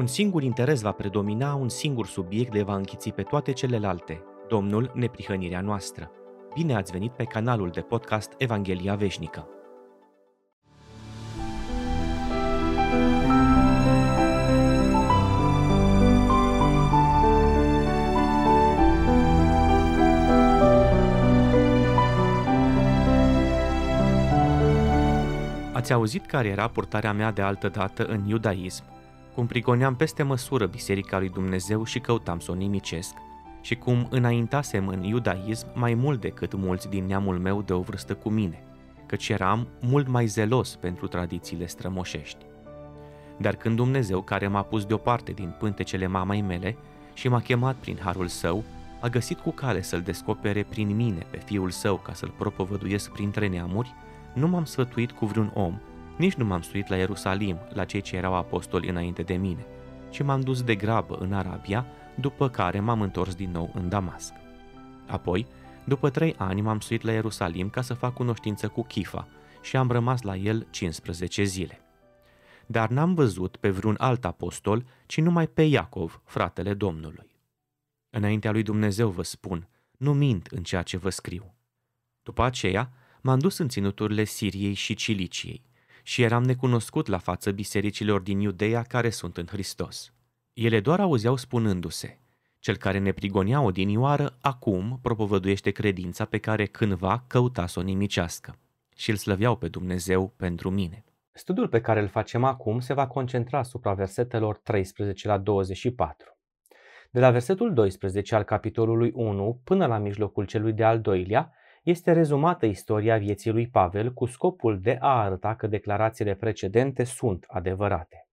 Un singur interes va predomina, un singur subiect le va închiți pe toate celelalte, Domnul neprihănirea noastră. Bine ați venit pe canalul de podcast Evanghelia Veșnică. Ați auzit care era purtarea mea de altă dată în iudaism, cum prigoneam peste măsură Biserica lui Dumnezeu și căutam să o nimicesc, și cum înaintasem în iudaism mai mult decât mulți din neamul meu de o vârstă cu mine, căci eram mult mai zelos pentru tradițiile strămoșești. Dar când Dumnezeu, care m-a pus deoparte din pântecele mamei mele și m-a chemat prin harul său, a găsit cu cale să-l descopere prin mine pe fiul său ca să-l propovăduiesc printre neamuri, nu m-am sfătuit cu vreun om, nici nu m-am suit la Ierusalim, la cei ce erau apostoli înainte de mine, ci m-am dus de grabă în Arabia, după care m-am întors din nou în Damasc. Apoi, după trei ani m-am suit la Ierusalim ca să fac cunoștință cu Chifa și am rămas la el 15 zile. Dar n-am văzut pe vreun alt apostol, ci numai pe Iacov, fratele Domnului. Înaintea lui Dumnezeu vă spun, nu mint în ceea ce vă scriu. După aceea, m-am dus în ținuturile Siriei și Ciliciei și eram necunoscut la față bisericilor din Iudeea care sunt în Hristos. Ele doar auzeau spunându-se, cel care ne prigonea odinioară, acum propovăduiește credința pe care cândva căuta să o nimicească și îl slăveau pe Dumnezeu pentru mine. Studiul pe care îl facem acum se va concentra asupra versetelor 13 la 24. De la versetul 12 al capitolului 1 până la mijlocul celui de-al doilea, este rezumată istoria vieții lui Pavel cu scopul de a arăta că declarațiile precedente sunt adevărate.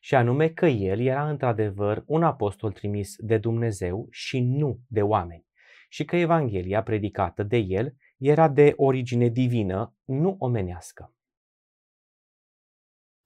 Și anume că el era într-adevăr un apostol trimis de Dumnezeu și nu de oameni. Și că Evanghelia predicată de el era de origine divină, nu omenească.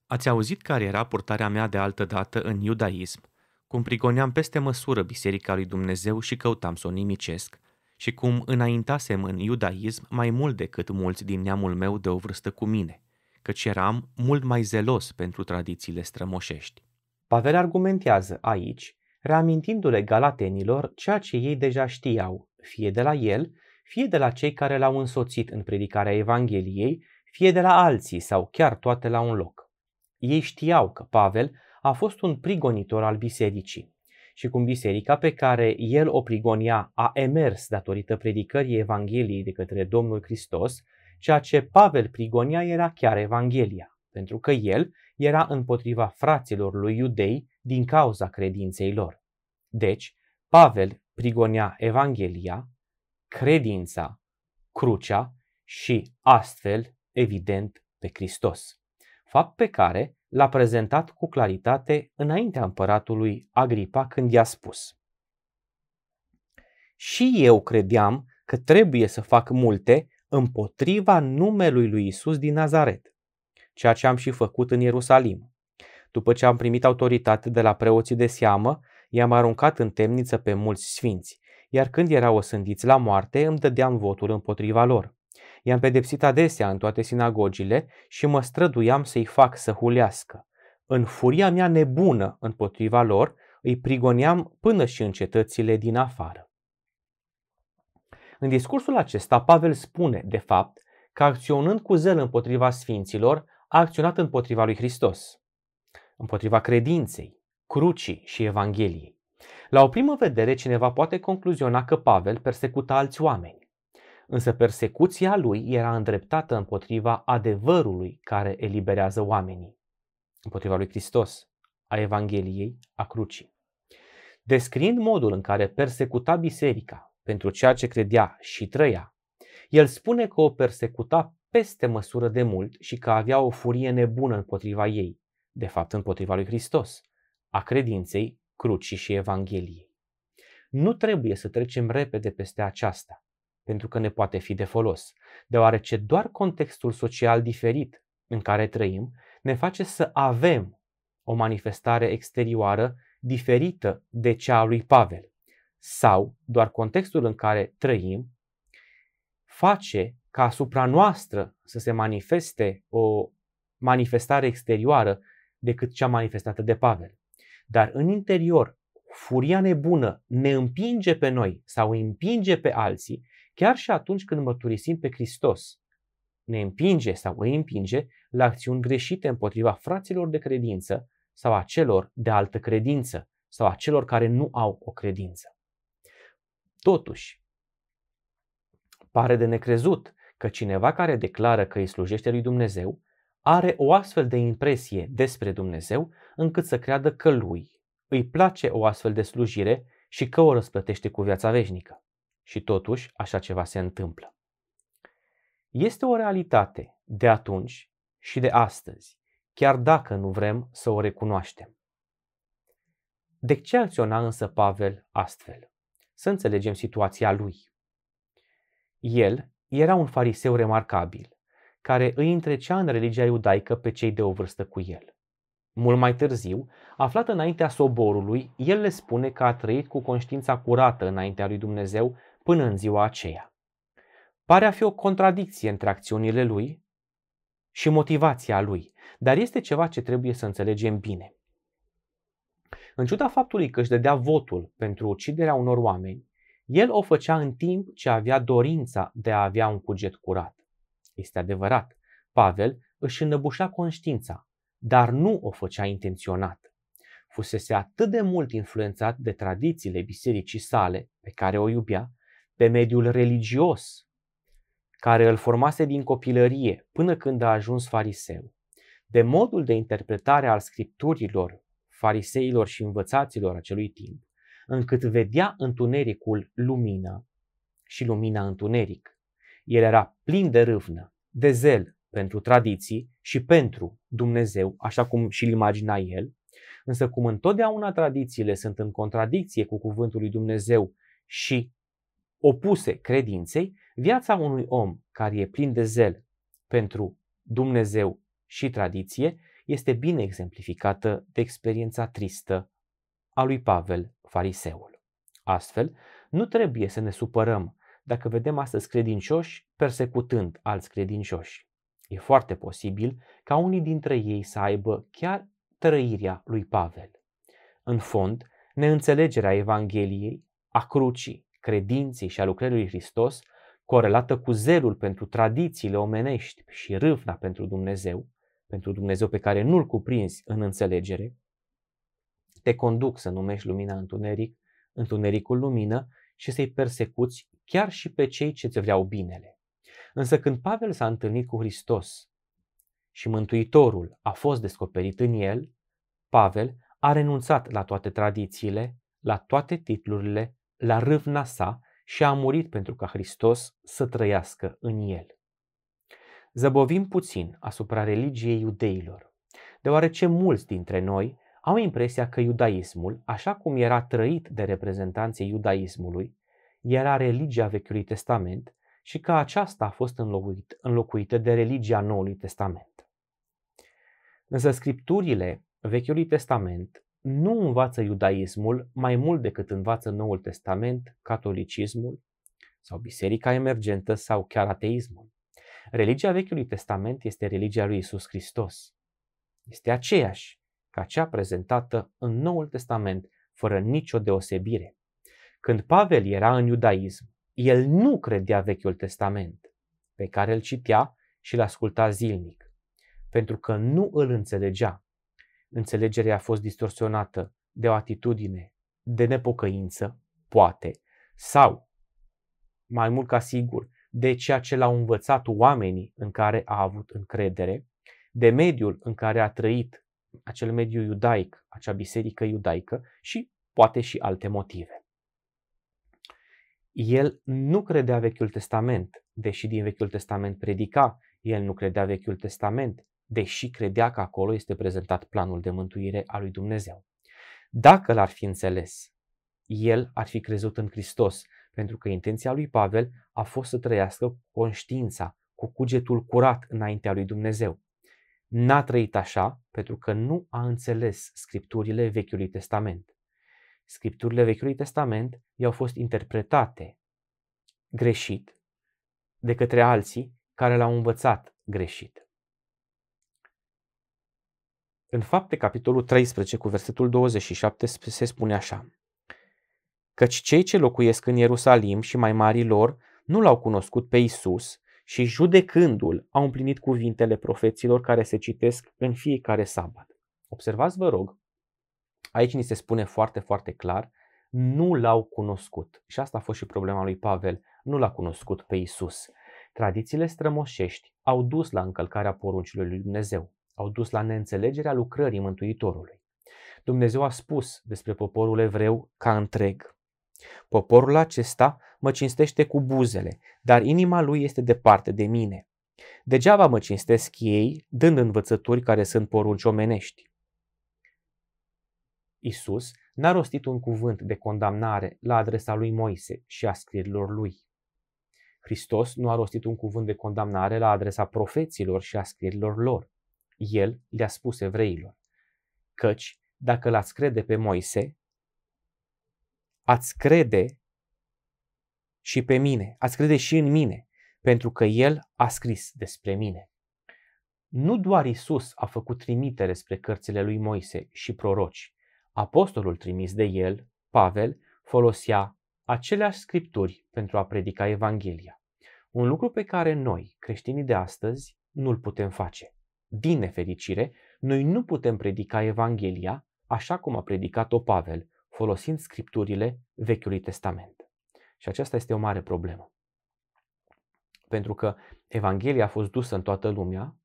Ați auzit care era purtarea mea de altă dată în iudaism, cum prigoneam peste măsură Biserica lui Dumnezeu și căutam să o nimicesc, și cum înaintasem în iudaism mai mult decât mulți din neamul meu de o vârstă cu mine, căci eram mult mai zelos pentru tradițiile strămoșești. Pavel argumentează aici, reamintindu-le galatenilor ceea ce ei deja știau, fie de la el, fie de la cei care l-au însoțit în predicarea Evangheliei, fie de la alții sau chiar toate la un loc. Ei știau că Pavel a fost un prigonitor al bisericii și cum biserica pe care el o prigonia a emers datorită predicării Evangheliei de către Domnul Hristos, ceea ce Pavel prigonia era chiar Evanghelia, pentru că el era împotriva fraților lui iudei din cauza credinței lor. Deci, Pavel prigonia Evanghelia, credința, crucea și astfel, evident, pe Hristos. Fapt pe care l-a prezentat cu claritate înaintea împăratului Agripa când i-a spus Și eu credeam că trebuie să fac multe împotriva numelui lui Isus din Nazaret, ceea ce am și făcut în Ierusalim. După ce am primit autoritate de la preoții de seamă, i-am aruncat în temniță pe mulți sfinți, iar când erau osândiți la moarte, îmi dădeam votul împotriva lor. I-am pedepsit adesea în toate sinagogile și mă străduiam să-i fac să hulească. În furia mea nebună împotriva lor, îi prigoneam până și în cetățile din afară. În discursul acesta, Pavel spune, de fapt, că acționând cu zel împotriva sfinților, a acționat împotriva lui Hristos, împotriva credinței, crucii și Evangheliei. La o primă vedere, cineva poate concluziona că Pavel persecuta alți oameni. Însă persecuția lui era îndreptată împotriva adevărului care eliberează oamenii, împotriva lui Hristos, a Evangheliei, a crucii. Descriind modul în care persecuta biserica pentru ceea ce credea și trăia, el spune că o persecuta peste măsură de mult și că avea o furie nebună împotriva ei, de fapt împotriva lui Hristos, a credinței, crucii și Evangheliei. Nu trebuie să trecem repede peste aceasta, pentru că ne poate fi de folos, deoarece doar contextul social diferit în care trăim ne face să avem o manifestare exterioară diferită de cea a lui Pavel. Sau doar contextul în care trăim face ca asupra noastră să se manifeste o manifestare exterioară decât cea manifestată de Pavel. dar în interior furia nebună ne împinge pe noi sau împinge pe alții, chiar și atunci când mărturisim pe Hristos, ne împinge sau îi împinge la acțiuni greșite împotriva fraților de credință sau a celor de altă credință sau a celor care nu au o credință. Totuși, pare de necrezut că cineva care declară că îi slujește lui Dumnezeu are o astfel de impresie despre Dumnezeu încât să creadă că lui îi place o astfel de slujire și că o răsplătește cu viața veșnică. Și totuși așa ceva se întâmplă. Este o realitate de atunci și de astăzi, chiar dacă nu vrem să o recunoaștem. De ce acționa însă Pavel astfel? Să înțelegem situația lui. El era un fariseu remarcabil, care îi întrecea în religia iudaică pe cei de o vârstă cu el. Mult mai târziu, aflat înaintea soborului, el le spune că a trăit cu conștiința curată înaintea lui Dumnezeu până în ziua aceea. Pare a fi o contradicție între acțiunile lui și motivația lui, dar este ceva ce trebuie să înțelegem bine. În ciuda faptului că își dădea votul pentru uciderea unor oameni, el o făcea în timp ce avea dorința de a avea un cuget curat. Este adevărat, Pavel își înăbușea conștiința, dar nu o făcea intenționat. Fusese atât de mult influențat de tradițiile bisericii sale, pe care o iubea, de mediul religios, care îl formase din copilărie până când a ajuns fariseu, de modul de interpretare al scripturilor fariseilor și învățaților acelui timp, încât vedea întunericul lumină și lumina întuneric. El era plin de râvnă, de zel pentru tradiții și pentru Dumnezeu, așa cum și-l imagina el, însă cum întotdeauna tradițiile sunt în contradicție cu cuvântul lui Dumnezeu și opuse credinței, viața unui om care e plin de zel pentru Dumnezeu și tradiție este bine exemplificată de experiența tristă a lui Pavel, fariseul. Astfel, nu trebuie să ne supărăm dacă vedem astăzi credincioși persecutând alți credincioși. E foarte posibil ca unii dintre ei să aibă chiar trăirea lui Pavel. În fond, neînțelegerea Evangheliei, a crucii, credinței și a lucrării lui Hristos, corelată cu zelul pentru tradițiile omenești și râvna pentru Dumnezeu, pentru Dumnezeu pe care nu-l cuprinzi în înțelegere, te conduc să numești lumina întuneric, întunericul lumină și să-i persecuți chiar și pe cei ce îți vreau binele. Însă când Pavel s-a întâlnit cu Hristos și Mântuitorul a fost descoperit în el, Pavel a renunțat la toate tradițiile, la toate titlurile, la râvna sa și a murit pentru ca Hristos să trăiască în el. Zăbovim puțin asupra religiei iudeilor, deoarece mulți dintre noi au impresia că iudaismul, așa cum era trăit de reprezentanții iudaismului, era religia Vechiului Testament și că aceasta a fost înlocuit, înlocuită de religia Noului Testament. Însă scripturile Vechiului Testament nu învață iudaismul mai mult decât învață Noul Testament, catolicismul sau biserica emergentă sau chiar ateismul. Religia Vechiului Testament este religia lui Isus Hristos. Este aceeași ca cea prezentată în Noul Testament, fără nicio deosebire. Când Pavel era în iudaism, el nu credea Vechiul Testament, pe care îl citea și îl asculta zilnic, pentru că nu îl înțelegea. Înțelegerea a fost distorsionată de o atitudine de nepocăință, poate, sau, mai mult ca sigur, de ceea ce l-au învățat oamenii în care a avut încredere, de mediul în care a trăit acel mediu iudaic, acea biserică iudaică și poate și alte motive. El nu credea Vechiul Testament, deși din Vechiul Testament predica, el nu credea Vechiul Testament, deși credea că acolo este prezentat planul de mântuire a lui Dumnezeu. Dacă l-ar fi înțeles, el ar fi crezut în Hristos, pentru că intenția lui Pavel a fost să trăiască cu conștiința, cu cugetul curat înaintea lui Dumnezeu. N-a trăit așa pentru că nu a înțeles scripturile Vechiului Testament. Scripturile Vechiului Testament i-au fost interpretate greșit de către alții care l-au învățat greșit. În fapte, capitolul 13, cu versetul 27, se spune așa. Căci cei ce locuiesc în Ierusalim și mai marii lor nu l-au cunoscut pe Isus și judecându-l au împlinit cuvintele profeților care se citesc în fiecare sabat. Observați, vă rog, aici ni se spune foarte, foarte clar, nu l-au cunoscut. Și asta a fost și problema lui Pavel, nu l-a cunoscut pe Isus. Tradițiile strămoșești au dus la încălcarea poruncilor lui Dumnezeu, au dus la neînțelegerea lucrării Mântuitorului. Dumnezeu a spus despre poporul evreu ca întreg. Poporul acesta mă cinstește cu buzele, dar inima lui este departe de mine. Degeaba mă cinstesc ei, dând învățături care sunt porunci omenești. Isus n-a rostit un cuvânt de condamnare la adresa lui Moise și a scrierilor lui. Hristos nu a rostit un cuvânt de condamnare la adresa profeților și a scrierilor lor. El le-a spus evreilor, căci dacă l-ați crede pe Moise, ați crede și pe mine, ați crede și în mine, pentru că El a scris despre mine. Nu doar Isus a făcut trimitere spre cărțile lui Moise și proroci. Apostolul trimis de el, Pavel, folosea aceleași scripturi pentru a predica Evanghelia. Un lucru pe care noi, creștinii de astăzi, nu-l putem face. Din nefericire, noi nu putem predica Evanghelia așa cum a predicat-o Pavel, folosind scripturile Vechiului Testament. Și aceasta este o mare problemă. Pentru că Evanghelia a fost dusă în toată lumea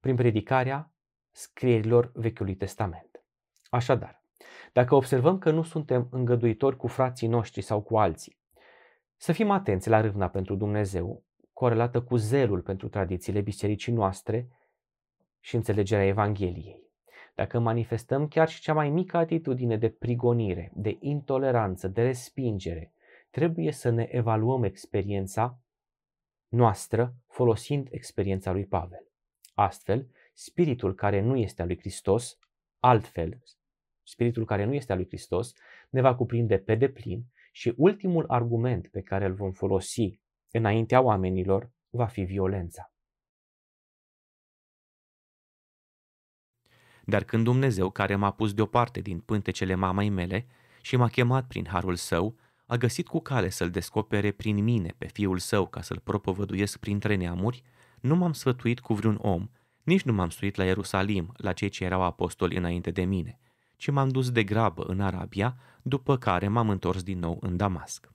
prin predicarea scrierilor Vechiului Testament. Așadar, dacă observăm că nu suntem îngăduitori cu frații noștri sau cu alții, să fim atenți la râvna pentru Dumnezeu, corelată cu zelul pentru tradițiile bisericii noastre și înțelegerea Evangheliei. Dacă manifestăm chiar și cea mai mică atitudine de prigonire, de intoleranță, de respingere, trebuie să ne evaluăm experiența noastră folosind experiența lui Pavel. Astfel, spiritul care nu este al lui Hristos, altfel, spiritul care nu este al lui Hristos, ne va cuprinde pe deplin și ultimul argument pe care îl vom folosi înaintea oamenilor va fi violența. Dar când Dumnezeu, care m-a pus deoparte din pântecele mamei mele și m-a chemat prin harul său, a găsit cu cale să-l descopere prin mine pe fiul său ca să-l propovăduiesc printre neamuri, nu m-am sfătuit cu vreun om, nici nu m-am suit la Ierusalim, la cei ce erau apostoli înainte de mine, ci m-am dus de grabă în Arabia, după care m-am întors din nou în Damasc.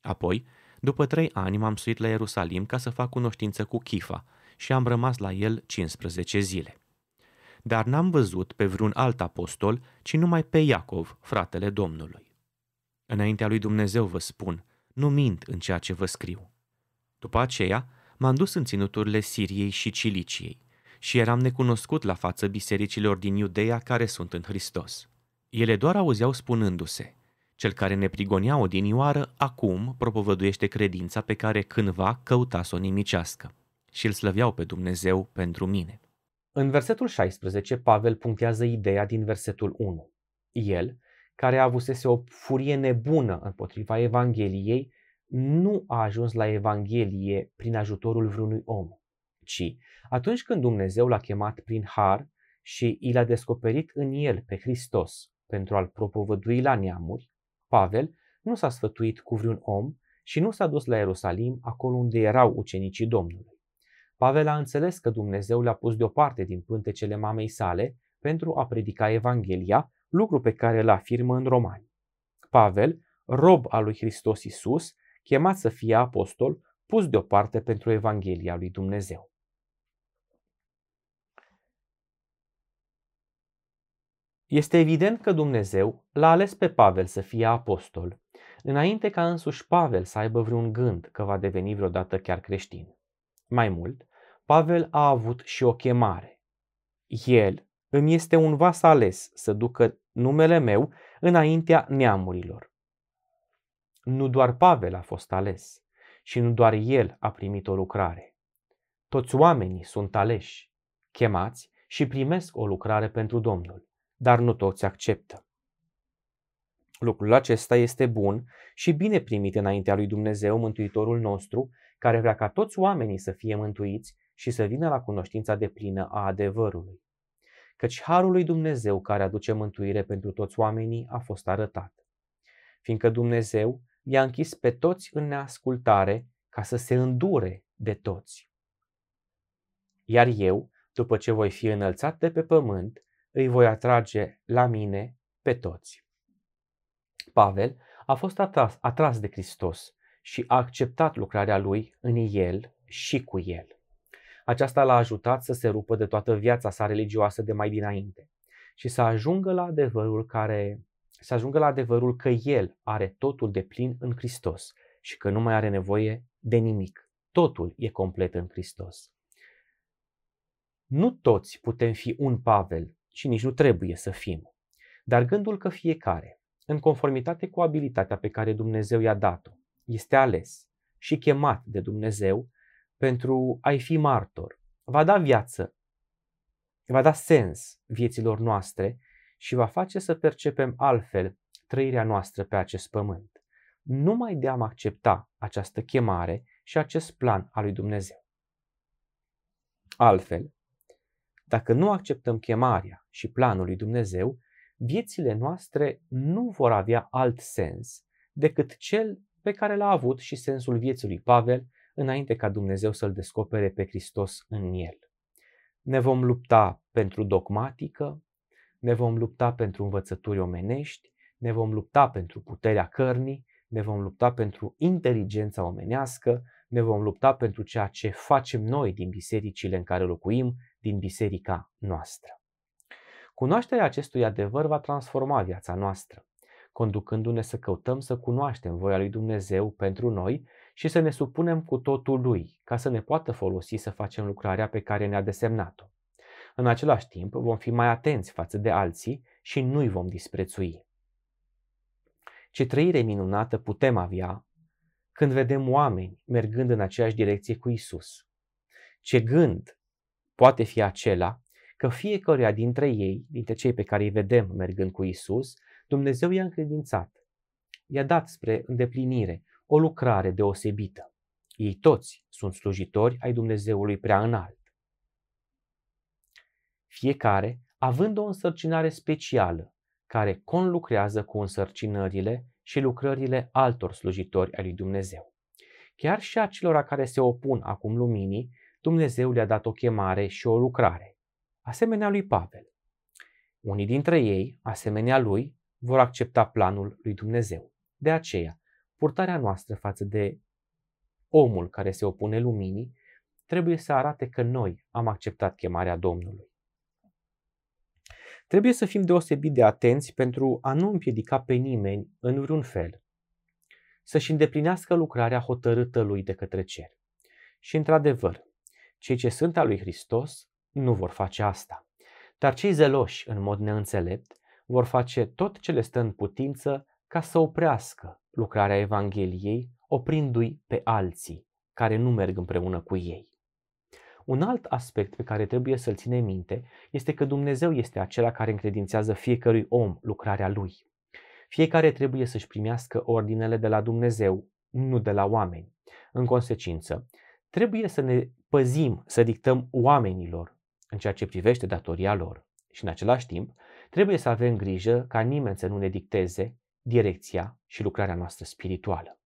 Apoi, după trei ani m-am suit la Ierusalim ca să fac cunoștință cu Chifa și am rămas la el 15 zile dar n-am văzut pe vreun alt apostol, ci numai pe Iacov, fratele Domnului. Înaintea lui Dumnezeu vă spun, nu mint în ceea ce vă scriu. După aceea, m-am dus în ținuturile Siriei și Ciliciei și eram necunoscut la față bisericilor din Iudeea care sunt în Hristos. Ele doar auzeau spunându-se, cel care ne prigonea odinioară, acum propovăduiește credința pe care cândva căuta să o nimicească și îl slăveau pe Dumnezeu pentru mine. În versetul 16, Pavel punctează ideea din versetul 1. El, care avusese o furie nebună împotriva Evangheliei, nu a ajuns la Evanghelie prin ajutorul vreunui om, ci atunci când Dumnezeu l-a chemat prin har și i l-a descoperit în el pe Hristos pentru a-l propovădui la neamuri, Pavel nu s-a sfătuit cu vreun om și nu s-a dus la Ierusalim, acolo unde erau ucenicii Domnului. Pavel a înțeles că Dumnezeu le-a pus deoparte din pântecele mamei sale pentru a predica Evanghelia, lucru pe care îl afirmă în Romani. Pavel, rob al lui Hristos Isus, chemat să fie apostol, pus deoparte pentru Evanghelia lui Dumnezeu. Este evident că Dumnezeu l-a ales pe Pavel să fie apostol, înainte ca însuși Pavel să aibă vreun gând că va deveni vreodată chiar creștin. Mai mult, Pavel a avut și o chemare. El îmi este un vas ales să ducă numele meu înaintea neamurilor. Nu doar Pavel a fost ales și nu doar el a primit o lucrare. Toți oamenii sunt aleși, chemați și primesc o lucrare pentru Domnul, dar nu toți acceptă. Lucrul acesta este bun și bine primit înaintea lui Dumnezeu, Mântuitorul nostru, care vrea ca toți oamenii să fie mântuiți și să vină la cunoștința de plină a adevărului. căci harul lui Dumnezeu care aduce mântuire pentru toți oamenii a fost arătat. Fiindcă Dumnezeu i-a închis pe toți în neascultare ca să se îndure de toți. Iar eu, după ce voi fi înălțat de pe pământ, îi voi atrage la mine pe toți. Pavel a fost atras, atras de Hristos și a acceptat lucrarea lui în el și cu el. Aceasta l-a ajutat să se rupă de toată viața sa religioasă de mai dinainte și să ajungă la adevărul care să ajungă la adevărul că el are totul de plin în Hristos și că nu mai are nevoie de nimic. Totul e complet în Hristos. Nu toți putem fi un Pavel și nici nu trebuie să fim, dar gândul că fiecare, în conformitate cu abilitatea pe care Dumnezeu i-a dat-o, este ales și chemat de Dumnezeu pentru a-i fi martor, va da viață, va da sens vieților noastre și va face să percepem altfel trăirea noastră pe acest pământ. Numai de a accepta această chemare și acest plan al lui Dumnezeu. Altfel, dacă nu acceptăm chemarea și planul lui Dumnezeu, viețile noastre nu vor avea alt sens decât cel pe care l-a avut și sensul vieții lui Pavel înainte ca Dumnezeu să-L descopere pe Hristos în el. Ne vom lupta pentru dogmatică, ne vom lupta pentru învățături omenești, ne vom lupta pentru puterea cărnii, ne vom lupta pentru inteligența omenească, ne vom lupta pentru ceea ce facem noi din bisericile în care locuim, din biserica noastră. Cunoașterea acestui adevăr va transforma viața noastră, conducându-ne să căutăm să cunoaștem voia lui Dumnezeu pentru noi și să ne supunem cu totul lui, ca să ne poată folosi să facem lucrarea pe care ne-a desemnat-o. În același timp, vom fi mai atenți față de alții și nu-i vom disprețui. Ce trăire minunată putem avea când vedem oameni mergând în aceeași direcție cu Isus. Ce gând poate fi acela că fiecăruia dintre ei, dintre cei pe care îi vedem mergând cu Isus, Dumnezeu i-a încredințat, i-a dat spre îndeplinire o lucrare deosebită. Ei toți sunt slujitori ai Dumnezeului prea înalt. Fiecare având o însărcinare specială care conlucrează cu însărcinările și lucrările altor slujitori ai lui Dumnezeu. Chiar și acelora care se opun acum luminii, Dumnezeu le-a dat o chemare și o lucrare, asemenea lui Pavel. Unii dintre ei, asemenea lui, vor accepta planul lui Dumnezeu. De aceea, purtarea noastră față de omul care se opune luminii trebuie să arate că noi am acceptat chemarea Domnului. Trebuie să fim deosebit de atenți pentru a nu împiedica pe nimeni în vreun fel să-și îndeplinească lucrarea hotărâtă lui de către cer. Și într-adevăr, cei ce sunt al lui Hristos nu vor face asta, dar cei zeloși în mod neînțelept vor face tot ce le stă în putință ca să oprească lucrarea Evangheliei, oprindu-i pe alții care nu merg împreună cu ei. Un alt aspect pe care trebuie să-l ține minte este că Dumnezeu este acela care încredințează fiecărui om lucrarea lui. Fiecare trebuie să-și primească ordinele de la Dumnezeu, nu de la oameni. În consecință, trebuie să ne păzim să dictăm oamenilor în ceea ce privește datoria lor și în același timp trebuie să avem grijă ca nimeni să nu ne dicteze direcția și lucrarea noastră spirituală.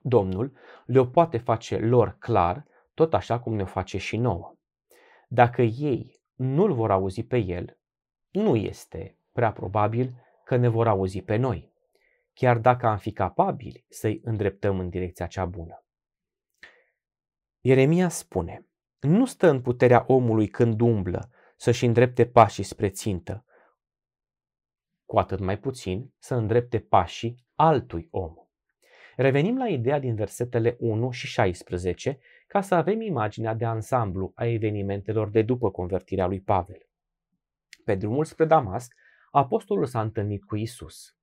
Domnul le-o poate face lor clar, tot așa cum ne-o face și nouă. Dacă ei nu-l vor auzi pe el, nu este prea probabil că ne vor auzi pe noi, chiar dacă am fi capabili să-i îndreptăm în direcția cea bună. Ieremia spune, nu stă în puterea omului când umblă să-și îndrepte pașii spre țintă, cu atât mai puțin să îndrepte pașii altui om. Revenim la ideea din versetele 1 și 16 ca să avem imaginea de ansamblu a evenimentelor de după convertirea lui Pavel. Pe drumul spre Damasc, apostolul s-a întâlnit cu Isus.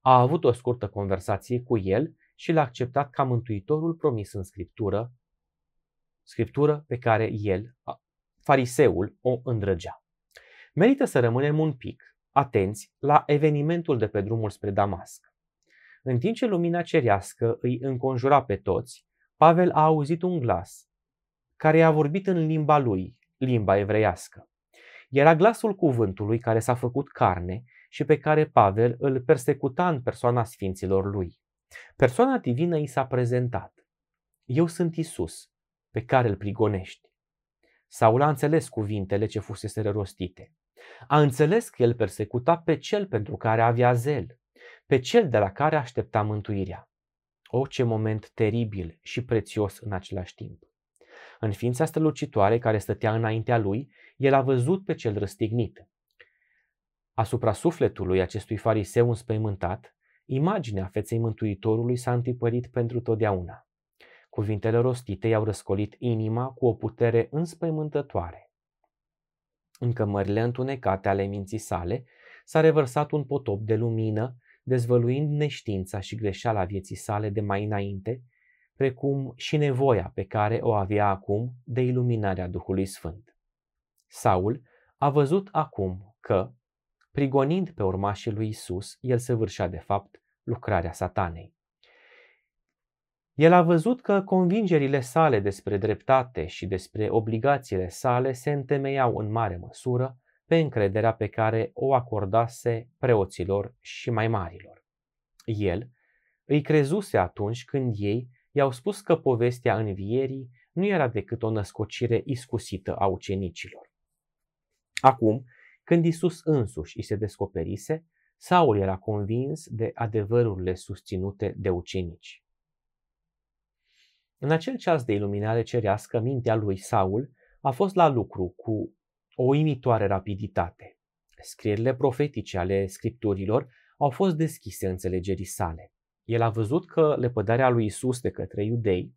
A avut o scurtă conversație cu el și l-a acceptat ca mântuitorul promis în scriptură, scriptură pe care el, fariseul, o îndrăgea. Merită să rămânem un pic atenți la evenimentul de pe drumul spre Damasc. În timp ce lumina cerească îi înconjura pe toți, Pavel a auzit un glas care i-a vorbit în limba lui, limba evreiască. Era glasul cuvântului care s-a făcut carne și pe care Pavel îl persecuta în persoana sfinților lui. Persoana divină i s-a prezentat. Eu sunt Isus, pe care îl prigonești. Saul a înțeles cuvintele ce fusese rostite. A înțeles că el persecuta pe cel pentru care avea zel, pe cel de la care aștepta mântuirea. O, ce moment teribil și prețios în același timp. În ființa strălucitoare care stătea înaintea lui, el a văzut pe cel răstignit. Asupra sufletului acestui fariseu înspăimântat, imaginea feței Mântuitorului s-a întipărit pentru totdeauna. Cuvintele rostite i-au răscolit inima cu o putere înspăimântătoare. În cămările întunecate ale minții sale s-a revărsat un potop de lumină, dezvăluind neștiința și greșeala vieții sale de mai înainte, precum și nevoia pe care o avea acum de iluminarea Duhului Sfânt. Saul a văzut acum că, prigonind pe urmașii lui Isus, el săvârșea de fapt lucrarea satanei. El a văzut că convingerile sale despre dreptate și despre obligațiile sale se întemeiau în mare măsură pe încrederea pe care o acordase preoților și mai marilor. El îi crezuse atunci când ei i-au spus că povestea învierii nu era decât o născocire iscusită a ucenicilor. Acum, când Isus însuși îi se descoperise, Saul era convins de adevărurile susținute de ucenici. În acel ceas de iluminare cerească, mintea lui Saul a fost la lucru cu o imitoare rapiditate. Scrierile profetice ale scripturilor au fost deschise înțelegerii sale. El a văzut că lepădarea lui Isus de către iudei,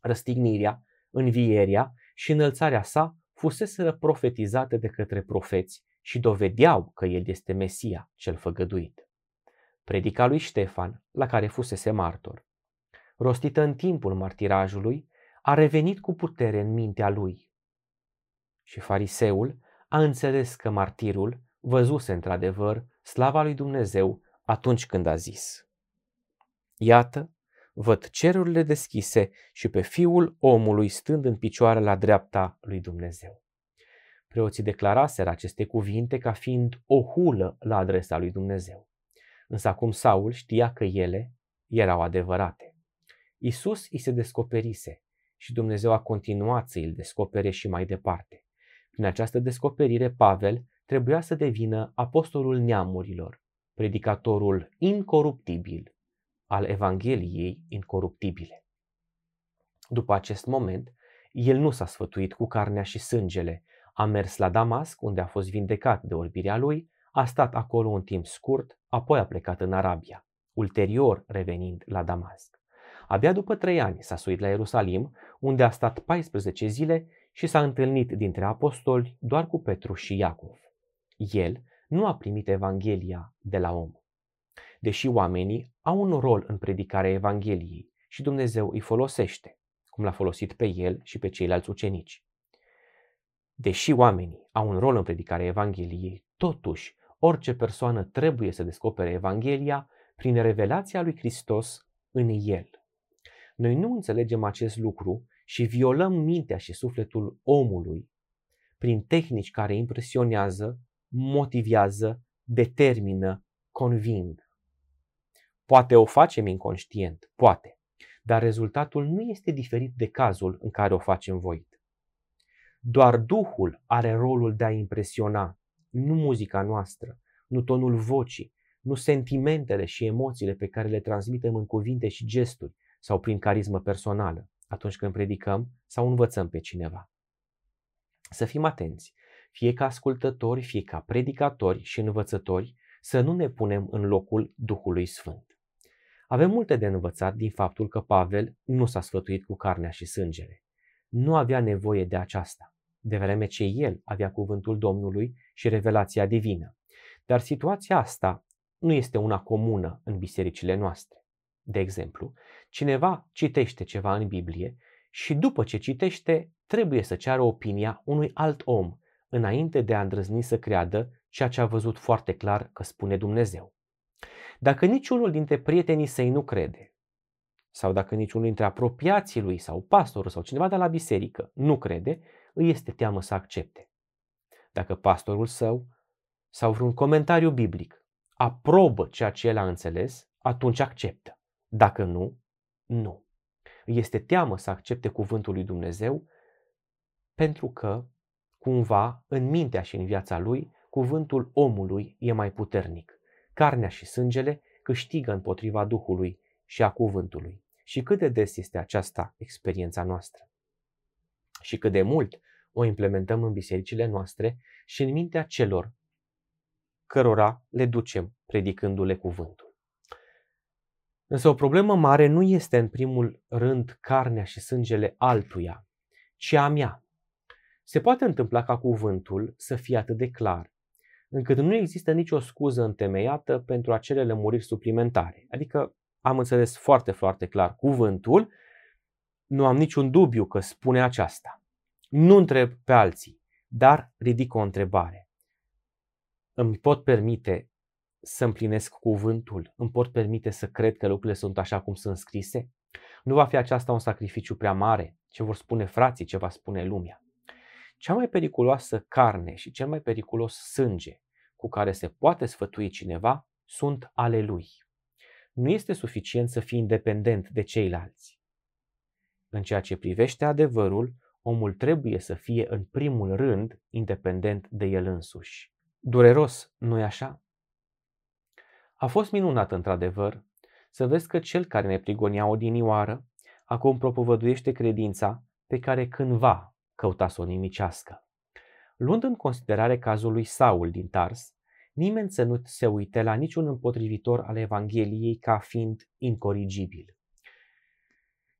răstignirea, învieria și înălțarea sa fuseseră profetizate de către profeți și dovedeau că el este Mesia, cel făgăduit. Predica lui Ștefan, la care fusese martor, rostită în timpul martirajului, a revenit cu putere în mintea lui. Și fariseul a înțeles că martirul văzuse într-adevăr slava lui Dumnezeu atunci când a zis Iată, văd cerurile deschise și pe fiul omului stând în picioare la dreapta lui Dumnezeu. Preoții declaraseră aceste cuvinte ca fiind o hulă la adresa lui Dumnezeu. Însă acum Saul știa că ele erau adevărate. Isus îi se descoperise și Dumnezeu a continuat să îl descopere și mai departe. Prin această descoperire, Pavel trebuia să devină apostolul neamurilor, predicatorul incoruptibil al Evangheliei incoruptibile. După acest moment, el nu s-a sfătuit cu carnea și sângele, a mers la Damasc, unde a fost vindecat de orbirea lui, a stat acolo un timp scurt, apoi a plecat în Arabia, ulterior revenind la Damasc. Abia după trei ani s-a suit la Ierusalim, unde a stat 14 zile și s-a întâlnit dintre apostoli doar cu Petru și Iacov. El nu a primit Evanghelia de la om. Deși oamenii au un rol în predicarea Evangheliei și Dumnezeu îi folosește, cum l-a folosit pe el și pe ceilalți ucenici. Deși oamenii au un rol în predicarea Evangheliei, totuși orice persoană trebuie să descopere Evanghelia prin revelația lui Hristos în el. Noi nu înțelegem acest lucru și violăm mintea și sufletul omului prin tehnici care impresionează, motivează, determină, conving. Poate o facem inconștient, poate, dar rezultatul nu este diferit de cazul în care o facem voit. Doar Duhul are rolul de a impresiona, nu muzica noastră, nu tonul vocii, nu sentimentele și emoțiile pe care le transmitem în cuvinte și gesturi sau prin carismă personală atunci când predicăm sau învățăm pe cineva. Să fim atenți, fie ca ascultători, fie ca predicatori și învățători, să nu ne punem în locul Duhului Sfânt. Avem multe de învățat din faptul că Pavel nu s-a sfătuit cu carnea și sângele. Nu avea nevoie de aceasta, de vreme ce el avea cuvântul Domnului și revelația divină. Dar situația asta nu este una comună în bisericile noastre. De exemplu, cineva citește ceva în Biblie și după ce citește trebuie să ceară opinia unui alt om înainte de a îndrăzni să creadă ceea ce a văzut foarte clar că spune Dumnezeu. Dacă niciunul dintre prietenii săi nu crede, sau dacă niciunul dintre apropiații lui sau pastorul sau cineva de la biserică nu crede, îi este teamă să accepte. Dacă pastorul său sau vreun comentariu biblic aprobă ceea ce el a înțeles, atunci acceptă. Dacă nu, nu. Este teamă să accepte cuvântul lui Dumnezeu pentru că, cumva, în mintea și în viața lui, cuvântul omului e mai puternic. Carnea și sângele câștigă împotriva Duhului și a cuvântului. Și cât de des este aceasta experiența noastră? Și cât de mult o implementăm în bisericile noastre și în mintea celor cărora le ducem predicându-le cuvântul. Însă o problemă mare nu este în primul rând carnea și sângele altuia, ci a mea. Se poate întâmpla ca cuvântul să fie atât de clar, încât nu există nicio scuză întemeiată pentru acele lămuriri suplimentare. Adică am înțeles foarte, foarte clar cuvântul, nu am niciun dubiu că spune aceasta. Nu întreb pe alții, dar ridic o întrebare. Îmi pot permite să împlinesc cuvântul? Îmi pot permite să cred că lucrurile sunt așa cum sunt scrise? Nu va fi aceasta un sacrificiu prea mare? Ce vor spune frații, ce va spune lumea? Cea mai periculoasă carne și cel mai periculos sânge cu care se poate sfătui cineva sunt ale lui. Nu este suficient să fii independent de ceilalți. În ceea ce privește adevărul, omul trebuie să fie în primul rând independent de el însuși. Dureros, nu-i așa? A fost minunat într-adevăr să vezi că cel care ne prigonia odinioară acum propovăduiește credința pe care cândva căuta să o nimicească. Luând în considerare cazul lui Saul din Tars, nimeni să nu se uite la niciun împotrivitor al Evangheliei ca fiind incorrigibil.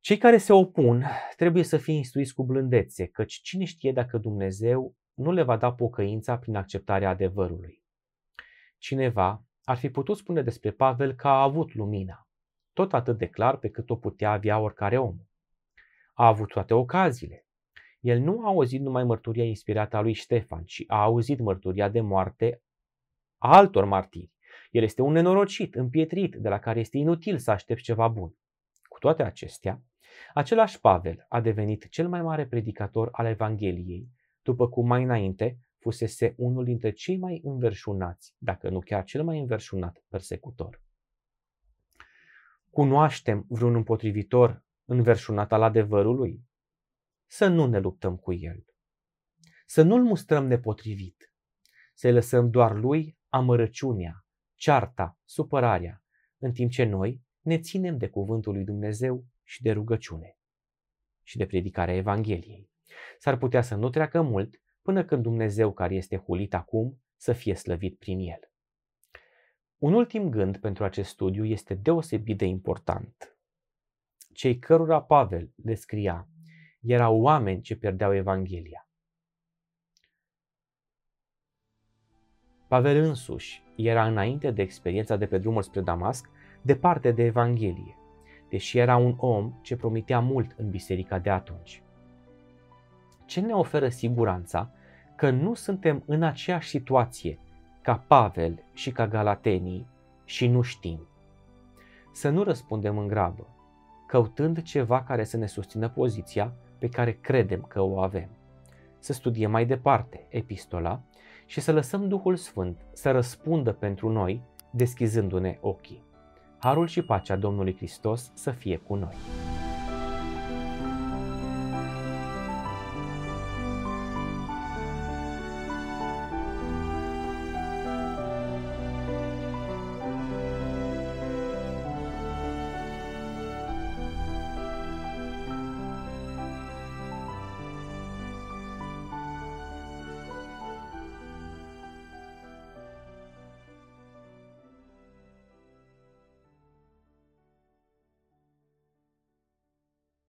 Cei care se opun trebuie să fie instruiți cu blândețe, căci cine știe dacă Dumnezeu nu le va da pocăința prin acceptarea adevărului. Cineva ar fi putut spune despre Pavel că a avut lumina, tot atât de clar pe cât o putea avea oricare om. A avut toate ocaziile. El nu a auzit numai mărturia inspirată a lui Ștefan, ci a auzit mărturia de moarte a altor martiri. El este un nenorocit, împietrit, de la care este inutil să aștepți ceva bun. Cu toate acestea, același Pavel a devenit cel mai mare predicator al Evangheliei, după cum mai înainte fusese unul dintre cei mai înverșunați, dacă nu chiar cel mai înverșunat persecutor. Cunoaștem vreun împotrivitor înverșunat al adevărului? Să nu ne luptăm cu el. Să nu-l mustrăm nepotrivit. Să-i lăsăm doar lui amărăciunea, cearta, supărarea, în timp ce noi ne ținem de cuvântul lui Dumnezeu și de rugăciune și de predicarea Evangheliei. S-ar putea să nu treacă mult până când Dumnezeu care este hulit acum să fie slăvit prin el. Un ultim gând pentru acest studiu este deosebit de important. Cei cărora Pavel le scria erau oameni ce pierdeau Evanghelia. Pavel însuși era înainte de experiența de pe drumul spre Damasc departe de Evanghelie, deși era un om ce promitea mult în biserica de atunci. Ce ne oferă siguranța că nu suntem în aceeași situație ca Pavel și ca Galatenii și nu știm? Să nu răspundem în grabă, căutând ceva care să ne susțină poziția pe care credem că o avem. Să studiem mai departe epistola și să lăsăm Duhul Sfânt să răspundă pentru noi, deschizându-ne ochii. Harul și pacea Domnului Hristos să fie cu noi.